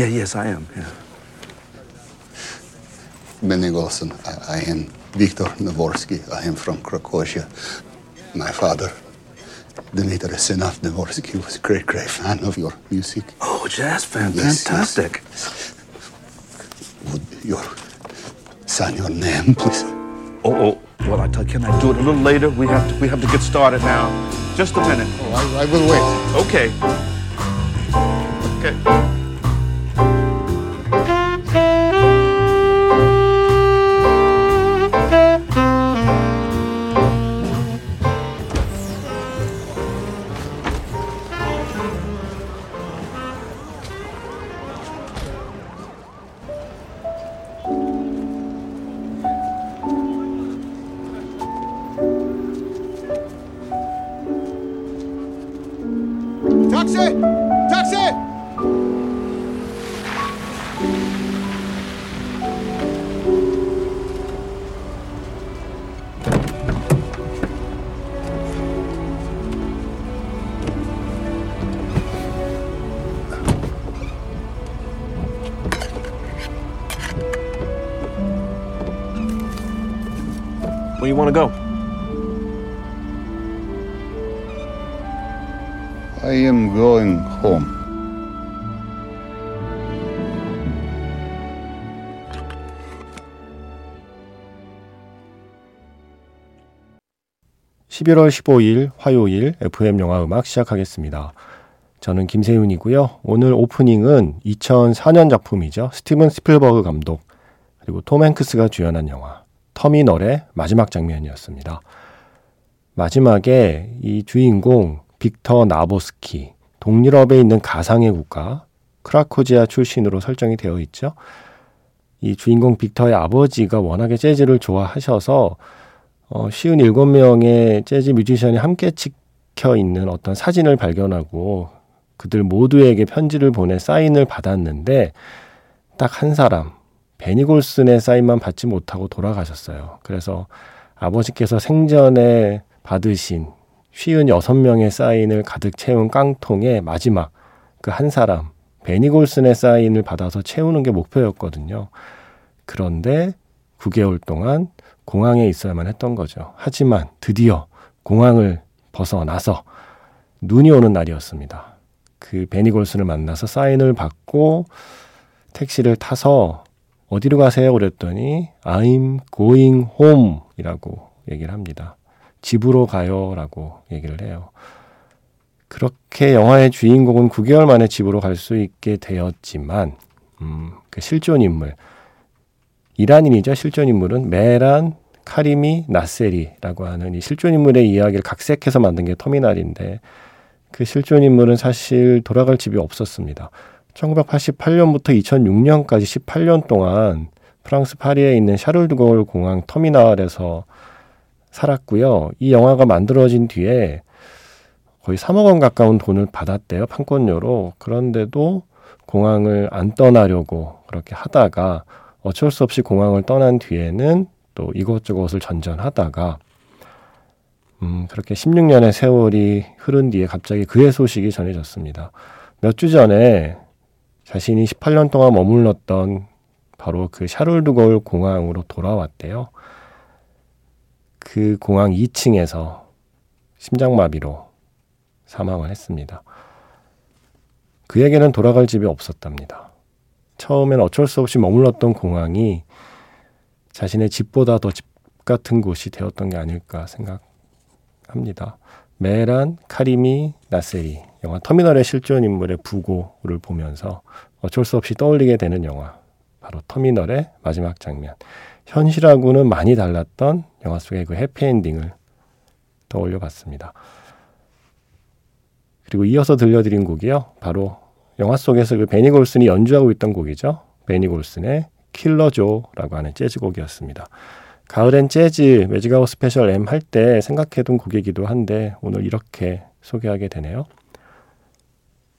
Yeah, yes, I am. Yeah. Benny Golson. I, I am Viktor Navorsky. I am from Krakosia. My father, Dmitry Sinov Navorsky, was a great, great fan of your music. Oh, jazz fan. Yes, Fantastic. Would your sign your name, please? Oh, oh. Well, I tell, can I do it a little later? We have to, we have to get started now. Just a minute. Oh, I, I will wait. Okay. Okay. Where you want to go? I am going home. (11월 15일) 화요일 FM 영화 음악 시작하겠습니다. 저는 김세윤이고요. 오늘 오프닝은 2004년 작품이죠. 스티븐 스필버그 감독 그리고 톰 행크스가 주연한 영화 터미널의 마지막 장면이었습니다. 마지막에 이 주인공 빅터 나보스키 동유럽에 있는 가상의 국가 크라코지아 출신으로 설정이 되어 있죠. 이 주인공 빅터의 아버지가 워낙에 재즈를 좋아하셔서 어, 쉬운 일곱 명의 재즈 뮤지션이 함께 찍혀 있는 어떤 사진을 발견하고 그들 모두에게 편지를 보내 사인을 받았는데 딱 한 사람 베니 골슨의 사인만 받지 못하고 돌아가셨어요. 그래서 아버지께서 생전에 받으신 쉬운 여섯 명의 사인을 가득 채운 깡통에 마지막 그 한 사람 베니 골슨의 사인을 받아서 채우는 게 목표였거든요. 그런데 9개월 동안 공항에 있어야만 했던 거죠. 하지만 드디어 공항을 벗어나서 눈이 오는 날이었습니다. 그 베니 골슨을 만나서 사인을 받고 택시를 타서 어디로 가세요? 그랬더니 I'm going home 이라고 얘기를 합니다. 집으로 가요 라고 얘기를 해요. 그렇게 영화의 주인공은 9개월 만에 집으로 갈 수 있게 되었지만, 음, 그 실존 인물, 이란인이죠. 실존 인물은 메란 카리미 나세리라고 하는 이 실존 인물의 이야기를 각색해서 만든 게 터미널인데, 그 실존 인물은 사실 돌아갈 집이 없었습니다. 1988년부터 2006년까지 18년 동안 프랑스 파리에 있는 샤를드골 공항 터미널에서 살았고요. 이 영화가 만들어진 뒤에 거의 3억 원 가까운 돈을 받았대요. 판권료로. 그런데도 공항을 안 떠나려고 그렇게 하다가 어쩔 수 없이 공항을 떠난 뒤에는 또 이것저것을 전전하다가 음, 그렇게 16년의 세월이 흐른 뒤에 갑자기 그의 소식이 전해졌습니다. 몇 주 전에 자신이 18년 동안 머물렀던 바로 그 샤를드골 공항으로 돌아왔대요. 그 공항 2층에서 심장마비로 사망을 했습니다. 그에게는 돌아갈 집이 없었답니다. 처음엔 어쩔 수 없이 머물렀던 공항이 자신의 집보다 더 집 같은 곳이 되었던 게 아닐까 생각합니다. 메란 카리미 나세리 영화 터미널의 실존 인물의 부고를 보면서 어쩔 수 없이 떠올리게 되는 영화 바로 터미널의 마지막 장면 현실하고는 많이 달랐던 영화 속의 그 해피엔딩을 떠올려 봤습니다. 그리고 이어서 들려드린 곡이요. 바로 영화 속에서 그 베니 골슨이 연주하고 있던 곡이죠. 베니 골슨의 Killer Joe라고 하는 재즈곡이었습니다. 가을엔 재즈 매직아웃 스페셜 M 할 때 생각해둔 곡이기도 한데 오늘 이렇게 소개하게 되네요.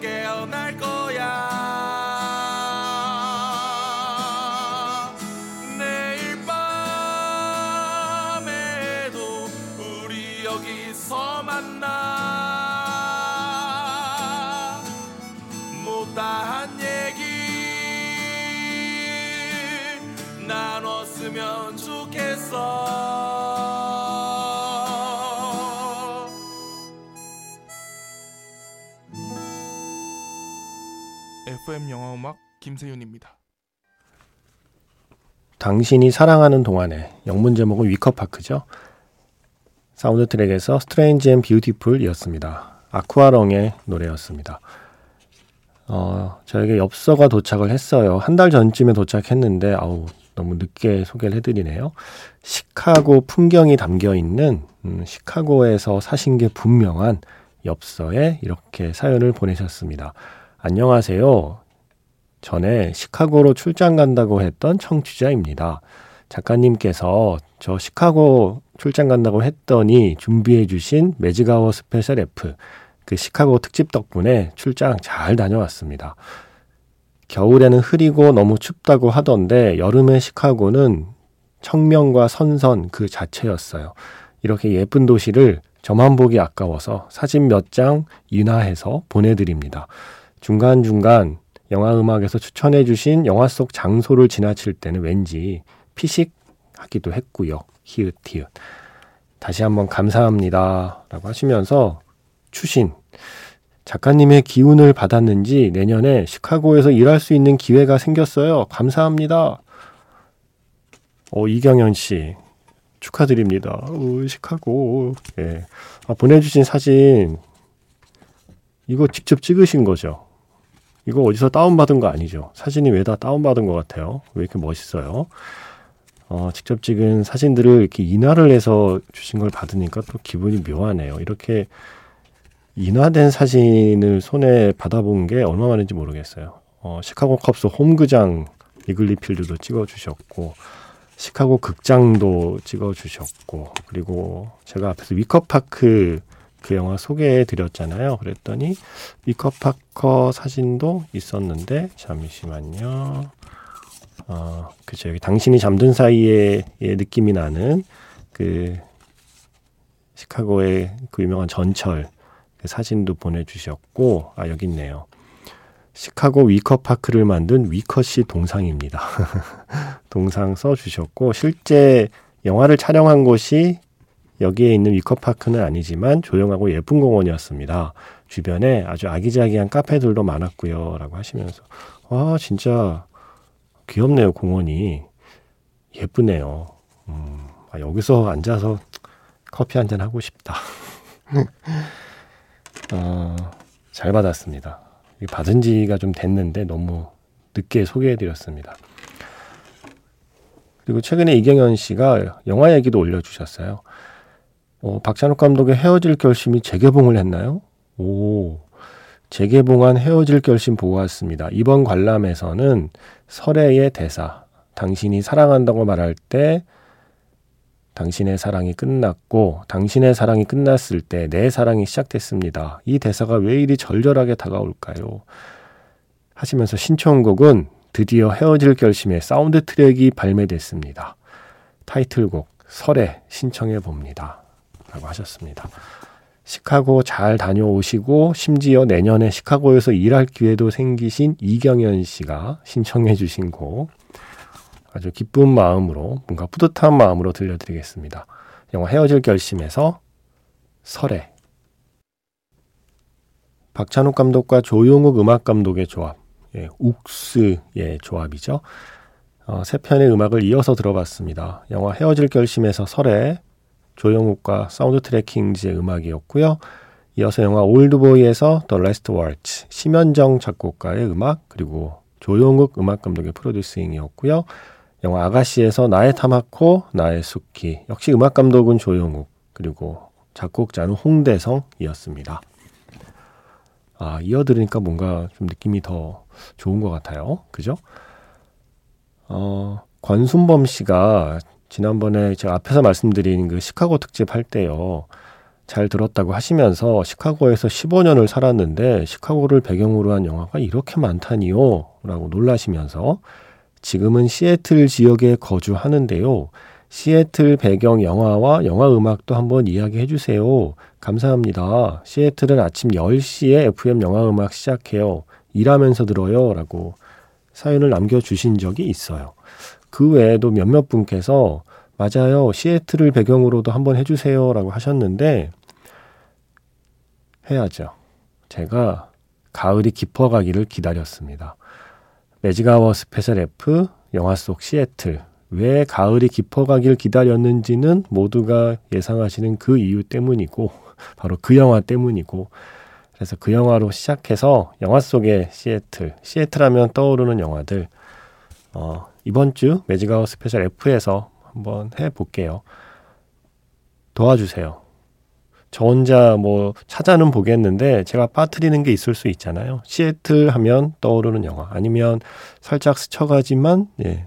깨어날 거 FM 영화 음악 김세윤입니다. 당신이 사랑하는 동안에 영문 제목은 Wicker Park죠. 사운드 트랙에서 Strange and Beautiful이었습니다. Aqualung의 노래였습니다. 어, 저에게 엽서가 도착을 했어요. 한 달 전쯤에 도착했는데 아우 너무 늦게 소개를 해드리네요. 시카고 풍경이 담겨 있는 음, 시카고에서 사신 게 분명한 엽서에 이렇게 사연을 보내셨습니다. 안녕하세요. 전에 시카고로 출장 간다고 했던 청취자입니다. 작가님께서 저 시카고 출장 간다고 했더니 준비해 주신 Magic Hour Special F 그 시카고 특집 덕분에 출장 잘 다녀왔습니다. 겨울에는 흐리고 너무 춥다고 하던데 여름의 시카고는 청명과 선선 그 자체였어요. 이렇게 예쁜 도시를 저만 보기 아까워서 사진 몇 장 인화해서 보내드립니다. 중간중간 영화 음악에서 추천해 주신 영화 속 장소를 지나칠 때는 왠지 피식하기도 했고요. 히읗히읗. 다시 한번 감사합니다. 라고 하시면서 추신. 작가님의 기운을 받았는지 내년에 시카고에서 일할 수 있는 기회가 생겼어요. 감사합니다. 어, 이경현 씨. 축하드립니다. 오, 시카고. 예. 아, 보내주신 사진. 이거 직접 찍으신 거죠? 이거 어디서 다운받은 거 아니죠? 사진이 왜 다 다운받은 것 같아요? 왜 이렇게 멋있어요? 어, 직접 찍은 사진들을 이렇게 인화를 해서 주신 걸 받으니까 또 기분이 묘하네요. 이렇게 인화된 사진을 손에 받아본 게 얼마 만인지 모르겠어요. 어, 시카고 컵스 홈그장 이글리 필드도 찍어주셨고, 시카고 극장도 찍어주셨고, 그리고 제가 앞에서 위커파크 그 영화 소개해 드렸잖아요. 그랬더니 위커파커 사진도 있었는데 잠시만요. 어, 그죠 여기 당신이 잠든 사이에 느낌이 나는 그 시카고의 그 유명한 전철 그 사진도 보내주셨고 아 여기 있네요. 시카고 위커 파크를 만든 위커 씨 동상입니다. 동상 써주셨고 실제 영화를 촬영한 곳이 여기에 있는 위커파크는 아니지만 조용하고 예쁜 공원이었습니다. 주변에 아주 아기자기한 카페들도 많았고요. 라고 하시면서 와 진짜 귀엽네요 공원이 예쁘네요. 음, 아, 여기서 앉아서 커피 한 잔 하고 싶다. 어, 잘 받았습니다. 받은 지가 좀 됐는데 너무 늦게 소개해드렸습니다. 그리고 최근에 이경현 씨가 영화 얘기도 올려주셨어요. 어, 박찬욱 감독의 헤어질 결심이 재개봉을 했나요? 오, 재개봉한 헤어질 결심 보고 왔습니다. 이번 관람에서는 설애의 대사, 당신이 사랑한다고 말할 때 당신의 사랑이 끝났고 당신의 사랑이 끝났을 때 내 사랑이 시작됐습니다. 이 대사가 왜 이리 절절하게 다가올까요? 하시면서 신청곡은 드디어 헤어질 결심의 사운드 트랙이 발매됐습니다. 타이틀곡 설에 신청해 봅니다. 라고 하셨습니다. 시카고 잘 다녀오시고 심지어 내년에 시카고에서 일할 기회도 생기신 이경현 씨가 신청해 주신 곡 아주 기쁜 마음으로 뭔가 뿌듯한 마음으로 들려드리겠습니다. 영화 헤어질 결심에서 서래 박찬욱 감독과 조영욱 음악 감독의 조합 예, 욱스의 조합이죠. 어, 세 편의 음악을 이어서 들어봤습니다. 영화 헤어질 결심에서 서래 조영욱과 Soundtrackings의 음악이었고요. 이어서 영화 올드보이에서 The Last Waltz 심현정 작곡가의 음악 그리고 조영욱 음악 감독의 프로듀싱이었고요. 영화 아가씨에서 나의 타마코 나의 수키 역시 음악 감독은 조용욱 그리고 작곡자는 홍대성이었습니다. 아, 이어 들으니까 뭔가 좀 느낌이 더 좋은 것 같아요. 그죠? 어, 권순범 씨가 지난번에 제가 앞에서 말씀드린 그 시카고 특집 할 때요. 잘 들었다고 하시면서 시카고에서 15년을 살았는데 시카고를 배경으로 한 영화가 이렇게 많다니요? 라고 놀라시면서 지금은 시애틀 지역에 거주하는데요. 시애틀 배경 영화와 영화 음악도 한번 이야기해 주세요. 감사합니다. 시애틀은 아침 10시에 FM 영화 음악 시작해요. 일하면서 들어요. 라고 사연을 남겨주신 적이 있어요. 그 외에도 몇몇 분께서 맞아요. 시애틀을 배경으로도 한번 해주세요. 라고 하셨는데, 해야죠. 제가 가을이 깊어가기를 기다렸습니다. Magic Hour Special F, 영화 속 시애틀. 왜 가을이 깊어가길 기다렸는지는 모두가 예상하시는 그 이유 때문이고, 바로 그 영화 때문이고, 그래서 그 영화로 시작해서 영화 속의 시애틀, 시애틀 하면 떠오르는 영화들, 어, 이번 주 Magic Hour Special F에서 한번 해볼게요. 도와주세요. 저 혼자 뭐 찾아는 보겠는데 제가 빠뜨리는 게 있을 수 있잖아요. 시애틀 하면 떠오르는 영화 아니면 살짝 스쳐가지만 예.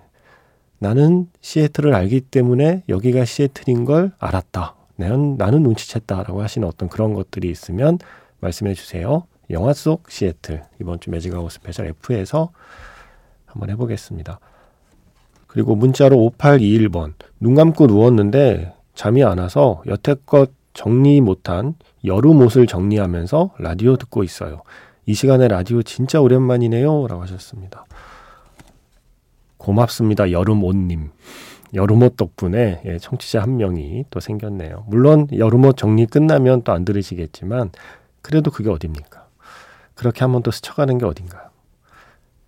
나는 시애틀을 알기 때문에 여기가 시애틀인 걸 알았다. 나는, 나는 눈치챘다라고 하시는 어떤 그런 것들이 있으면 말씀해 주세요. 영화 속 시애틀 이번 주 Magic Hour Special F에서 한번 해보겠습니다. 그리고 문자로 5821번 눈 감고 누웠는데 잠이 안 와서 여태껏 정리 못한 여름 옷을 정리하면서 라디오 듣고 있어요. 이 시간에 라디오 진짜 오랜만이네요. 라고 하셨습니다. 고맙습니다. 여름 옷님. 여름 옷 덕분에 예, 청취자 한 명이 또 생겼네요. 물론 여름 옷 정리 끝나면 또 안 들으시겠지만 그래도 그게 어딥니까? 그렇게 한번 또 스쳐가는 게 어딘가요?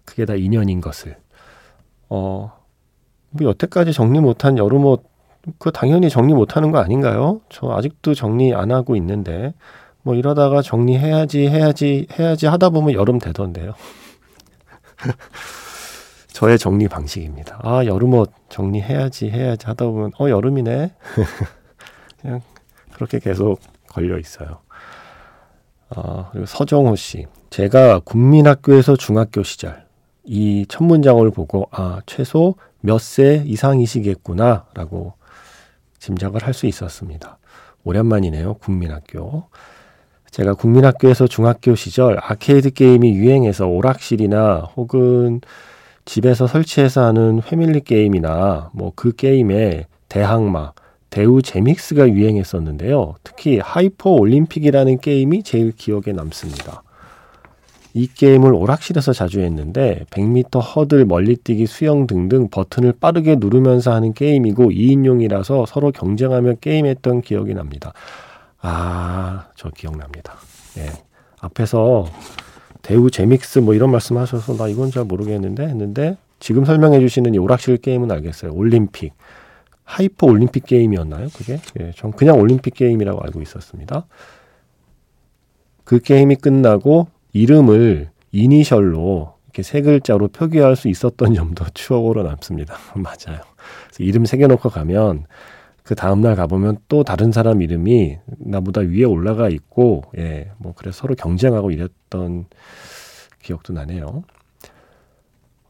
그게 다 인연인 것을. 어, 뭐 여태까지 정리 못한 여름옷, 그 당연히 정리 못하는 거 아닌가요? 저 아직도 정리 안 하고 있는데, 뭐 이러다가 정리해야지, 해야지, 해야지 하다 보면 여름 되던데요. 저의 정리 방식입니다. 아, 여름옷 정리해야지, 해야지 하다 보면, 어, 여름이네? 그냥 그렇게 계속 걸려 있어요. 아, 그리고 서정호 씨. 제가 국민학교에서 중학교 시절 이 첫 문장을 보고 아, 최소 몇 세 이상이시겠구나 라고 짐작을 할 수 있었습니다. 오랜만이네요. 국민학교. 제가 국민학교에서 중학교 시절 아케이드 게임이 유행해서 오락실이나 혹은 집에서 설치해서 하는 패밀리 게임이나 뭐 그 게임에 대항마, 대우 제믹스가 유행했었는데요. 특히 하이퍼 올림픽이라는 게임이 제일 기억에 남습니다. 이 게임을 오락실에서 자주 했는데 100m 허들 멀리뛰기 수영 등등 버튼을 빠르게 누르면서 하는 게임이고 2인용이라서 서로 경쟁하며 게임했던 기억이 납니다. 아, 저 기억납니다. 예. 앞에서 대우 제믹스 뭐 이런 말씀 하셔서 나 이건 잘 모르겠는데 했는데 지금 설명해 주시는 이 오락실 게임은 알겠어요. 올림픽. 하이퍼 올림픽 게임이었나요? 그게? 예, 전 그냥 올림픽 게임이라고 알고 있었습니다. 그 게임이 끝나고 이름을 이니셜로 이렇게 세 글자로 표기할 수 있었던 점도 추억으로 남습니다. 맞아요. 이름 새겨놓고 가면 그 다음날 가보면 또 다른 사람 이름이 나보다 위에 올라가 있고, 예, 뭐, 그래서 서로 경쟁하고 이랬던 기억도 나네요.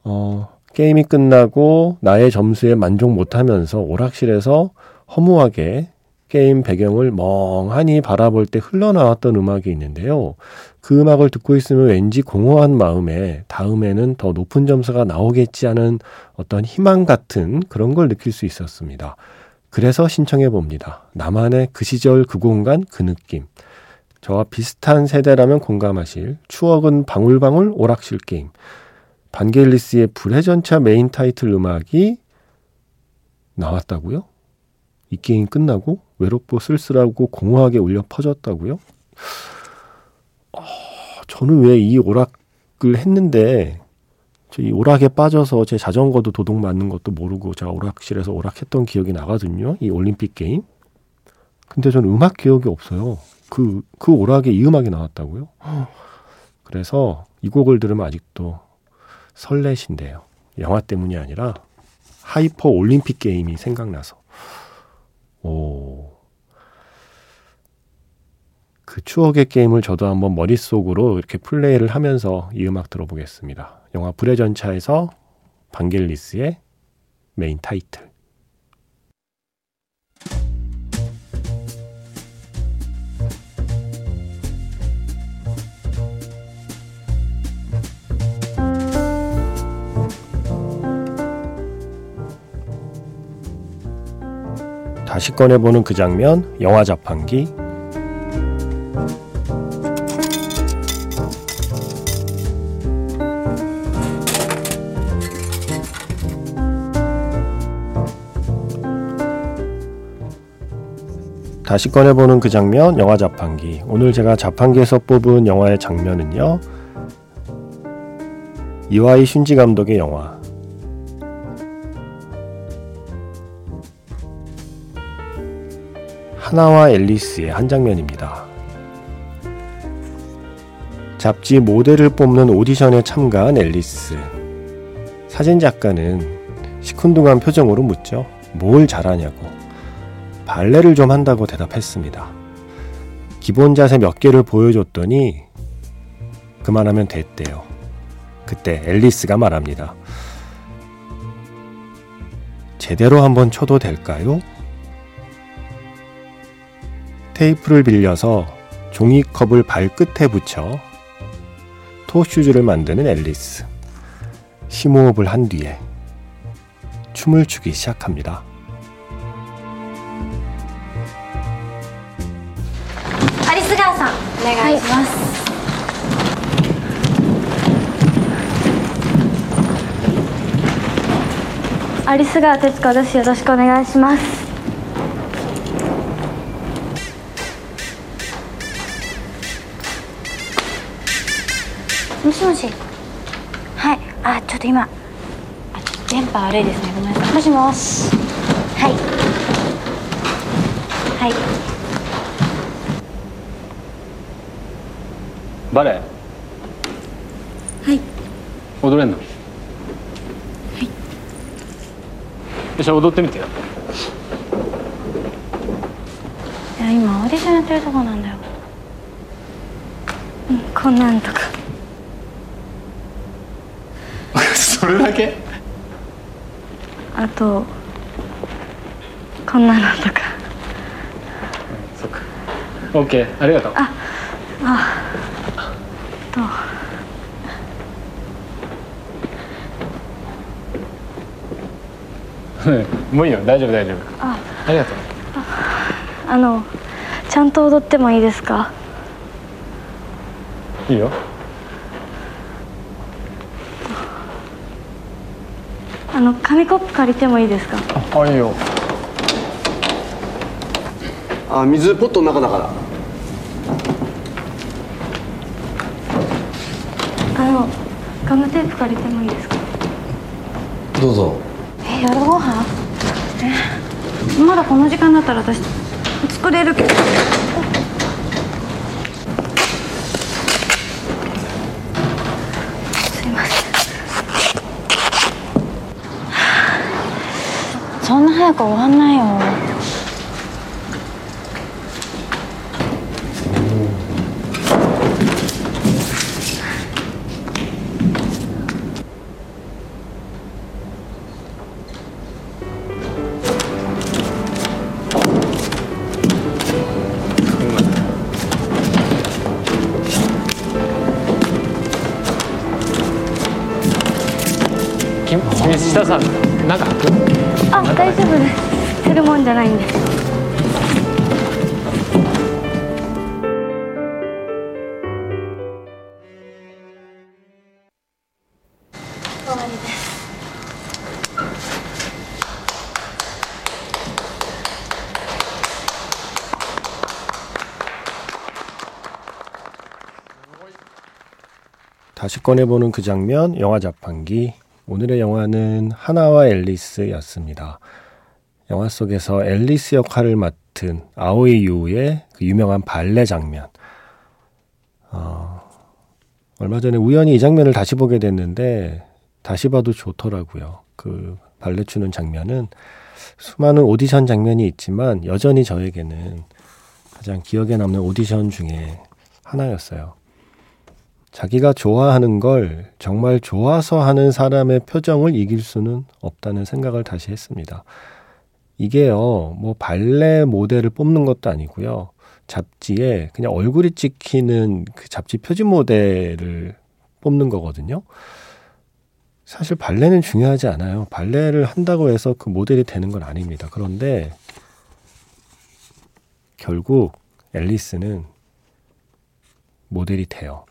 어, 게임이 끝나고 나의 점수에 만족 못하면서 오락실에서 허무하게 게임 배경을 멍하니 바라볼 때 흘러나왔던 음악이 있는데요. 그 음악을 듣고 있으면 왠지 공허한 마음에 다음에는 더 높은 점수가 나오겠지 하는 어떤 희망 같은 그런 걸 느낄 수 있었습니다. 그래서 신청해 봅니다. 나만의 그 시절 그 공간 그 느낌. 저와 비슷한 세대라면 공감하실 추억은 방울방울 오락실 게임. 반겔리스의 불의 전차 메인 타이틀 음악이 나왔다고요? 이 게임 끝나고 외롭고 쓸쓸하고 공허하게 울려 퍼졌다고요? 어, 저는 왜 이 오락을 했는데 이 오락에 빠져서 제 자전거도 도둑 맞는 것도 모르고 제가 오락실에서 오락했던 기억이 나거든요. 이 올림픽 게임. 근데 저는 음악 기억이 없어요. 그, 그 오락에 이 음악이 나왔다고요? 그래서 이 곡을 들으면 아직도 설레신데요. 영화 때문이 아니라 하이퍼 올림픽 게임이 생각나서. 오. 그 추억의 게임을 저도 한번 머릿속으로 이렇게 플레이를 하면서 이 음악 들어보겠습니다. 영화 불의 전차에서 반겔리스의 메인 타이틀. 다시 꺼내보는 그 장면, 영화 자판기. 다시 꺼내보는 그 장면, 영화 자판기. 오늘 제가 자판기에서 뽑은 영화의 장면은요. 이와이 슌지 감독의 영화 하나와 앨리스의 한 장면입니다. 잡지 모델을 뽑는 오디션에 참가한 앨리스. 사진 작가는 시큰둥한 표정으로 묻죠. 뭘 잘하냐고. 발레를 좀 한다고 대답했습니다. 기본 자세 몇 개를 보여줬더니 그만하면 됐대요. 그때 앨리스가 말합니다. 제대로 한번 쳐도 될까요? 테이프를 빌려서 종이컵을 발끝에 붙여 토슈즈를 만드는 앨리스. 심호흡을 한 뒤에 춤을 추기 시작합니다. お願いします、アリス川徹子です。よろしくお願いします。もしもし。はい。あちょっと今。電波悪いですね。ごめんなさい。もしもし。はい。バレエはい。踊れんの？はい。よし踊ってみてよ。いや今オーディションやってるとこなんだよ。うんこんなんとか。それだけ？あとこんなのとか。そっか。OK ありがとう。と もういいよ大丈夫大丈夫。あ。ありがとう。あのちゃんと踊ってもいいですか？いいよ。あの紙コップ借りてもいいですか？あいいよ。あ水ポットの中だから。あのガムテープ借りてもいいですか？どうぞ。え夜ご飯えまだこの時間だったら私作れるけどすいませんそんな早く終わんないよ。 다시 꺼내보는 그 장면, 영화 자판기. 오늘의 영화는 하나와 앨리스였습니다. 영화 속에서 앨리스 역할을 맡은 아오이 유의 그 유명한 발레 장면. 어, 얼마 전에 우연히 이 장면을 다시 보게 됐는데 다시 봐도 좋더라고요. 그 발레 추는 장면은 수많은 오디션 장면이 있지만 여전히 저에게는 가장 기억에 남는 오디션 중에 하나였어요. 자기가 좋아하는 걸 정말 좋아서 하는 사람의 표정을 이길 수는 없다는 생각을 다시 했습니다. 이게요, 뭐 발레 모델을 뽑는 것도 아니고요. 잡지에 그냥 얼굴이 찍히는 그 잡지 표지 모델을 뽑는 거거든요. 사실 발레는 중요하지 않아요. 발레를 한다고 해서 그 모델이 되는 건 아닙니다. 그런데 결국 앨리스는 모델이 돼요.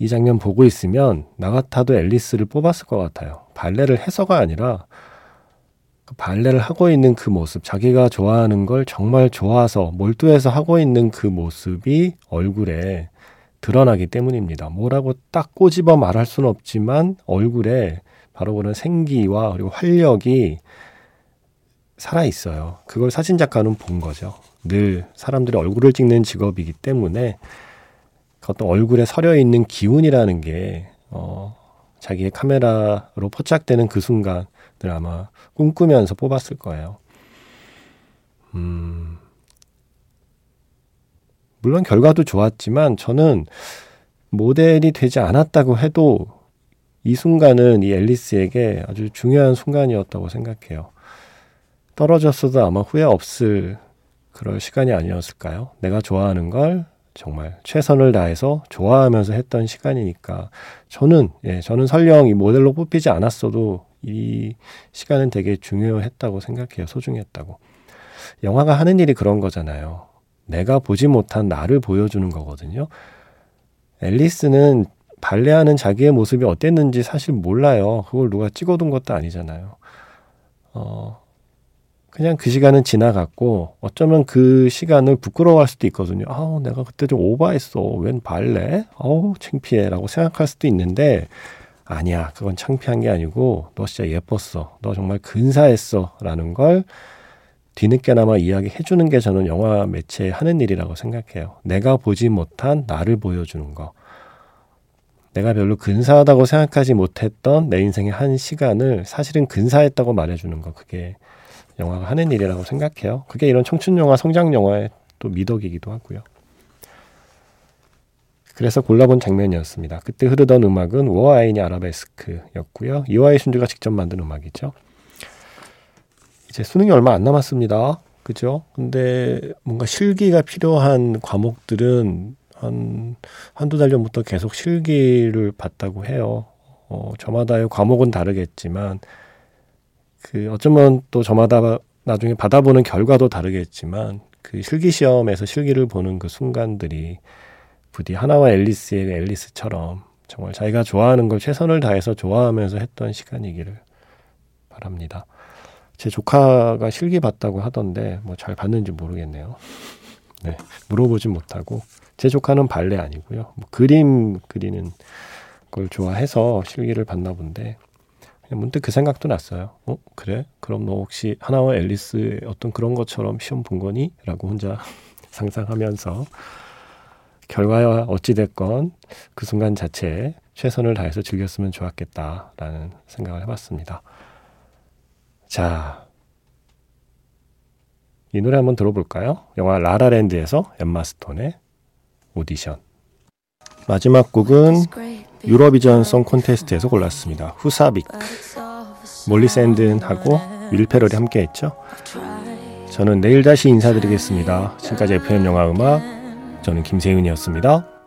이 장면 보고 있으면 나 같아도 앨리스를 뽑았을 것 같아요. 발레를 해서가 아니라 그 발레를 하고 있는 그 모습, 자기가 좋아하는 걸 정말 좋아서 몰두해서 하고 있는 그 모습이 얼굴에 드러나기 때문입니다. 뭐라고 딱 꼬집어 말할 수는 없지만 얼굴에 바로 그런 생기와 그리고 활력이 살아 있어요. 그걸 사진 작가는 본 거죠. 늘 사람들이 얼굴을 찍는 직업이기 때문에 그 어떤 얼굴에 서려 있는 기운이라는 게 어, 자기의 카메라로 포착되는 그 순간을 아마 꿈꾸면서 뽑았을 거예요. 음, 물론 결과도 좋았지만 저는 모델이 되지 않았다고 해도 이 순간은 이 앨리스에게 아주 중요한 순간이었다고 생각해요. 떨어졌어도 아마 후회 없을 그럴 시간이 아니었을까요? 내가 좋아하는 걸 정말 최선을 다해서 좋아하면서 했던 시간이니까 저는 예, 저는 설령 이 모델로 뽑히지 않았어도 이 시간은 되게 중요했다고 생각해요. 소중했다고. 영화가 하는 일이 그런 거잖아요. 내가 보지 못한 나를 보여주는 거거든요. 앨리스는 발레하는 자기의 모습이 어땠는지 사실 몰라요. 그걸 누가 찍어둔 것도 아니잖아요. 어, 그냥 그 시간은 지나갔고 어쩌면 그 시간을 부끄러워할 수도 있거든요. 아우 내가 그때 좀 오버했어. 웬 발레? 아우 창피해라고 생각할 수도 있는데 아니야 그건 창피한 게 아니고 너 진짜 예뻤어. 너 정말 근사했어라는 걸 뒤늦게나마 이야기해 주는 게 저는 영화 매체 하는 일이라고 생각해요. 내가 보지 못한 나를 보여주는 거. 내가 별로 근사하다고 생각하지 못했던 내 인생의 한 시간을 사실은 근사했다고 말해주는 거. 그게 영화가 하는 일이라고 생각해요. 그게 이런 청춘 영화, 성장 영화의 또 미덕이기도 하고요. 그래서 골라본 장면이었습니다. 그때 흐르던 음악은 워아이니 아라베스크였고요. 이와이 순주가 직접 만든 음악이죠. 이제 수능이 얼마 안 남았습니다. 그죠? 근데 뭔가 실기가 필요한 과목들은 한, 한두 달 전부터 계속 실기를 봤다고 해요. 어, 저마다의 과목은 다르겠지만, 그 어쩌면 또 저마다 나중에 받아보는 결과도 다르겠지만 그 실기 시험에서 실기를 보는 그 순간들이 부디 하나와 앨리스의 앨리스처럼 정말 자기가 좋아하는 걸 최선을 다해서 좋아하면서 했던 시간이기를 바랍니다. 제 조카가 실기 봤다고 하던데 뭐 잘 봤는지 모르겠네요. 네, 물어보진 못하고 제 조카는 발레 아니고요. 뭐 그림 그리는 걸 좋아해서 실기를 봤나 본데 문득 그 생각도 났어요. 어, 그래? 그럼 너 혹시 하나와 앨리스의 어떤 그런 것처럼 시험 본 거니? 라고 혼자 상상하면서 결과와 어찌됐건 그 순간 자체에 최선을 다해서 즐겼으면 좋았겠다라는 생각을 해봤습니다. 자, 이 노래 한번 들어볼까요? 영화 라라랜드에서 엠마 스톤의 오디션. 마지막 곡은 Eurovision Song Contest에서 골랐습니다. Husavik. 몰리 샌든하고 윌 페럴이 함께 했죠. 저는 내일 다시 인사드리겠습니다. 지금까지 FM 영화 음악 저는 김세윤이었습니다.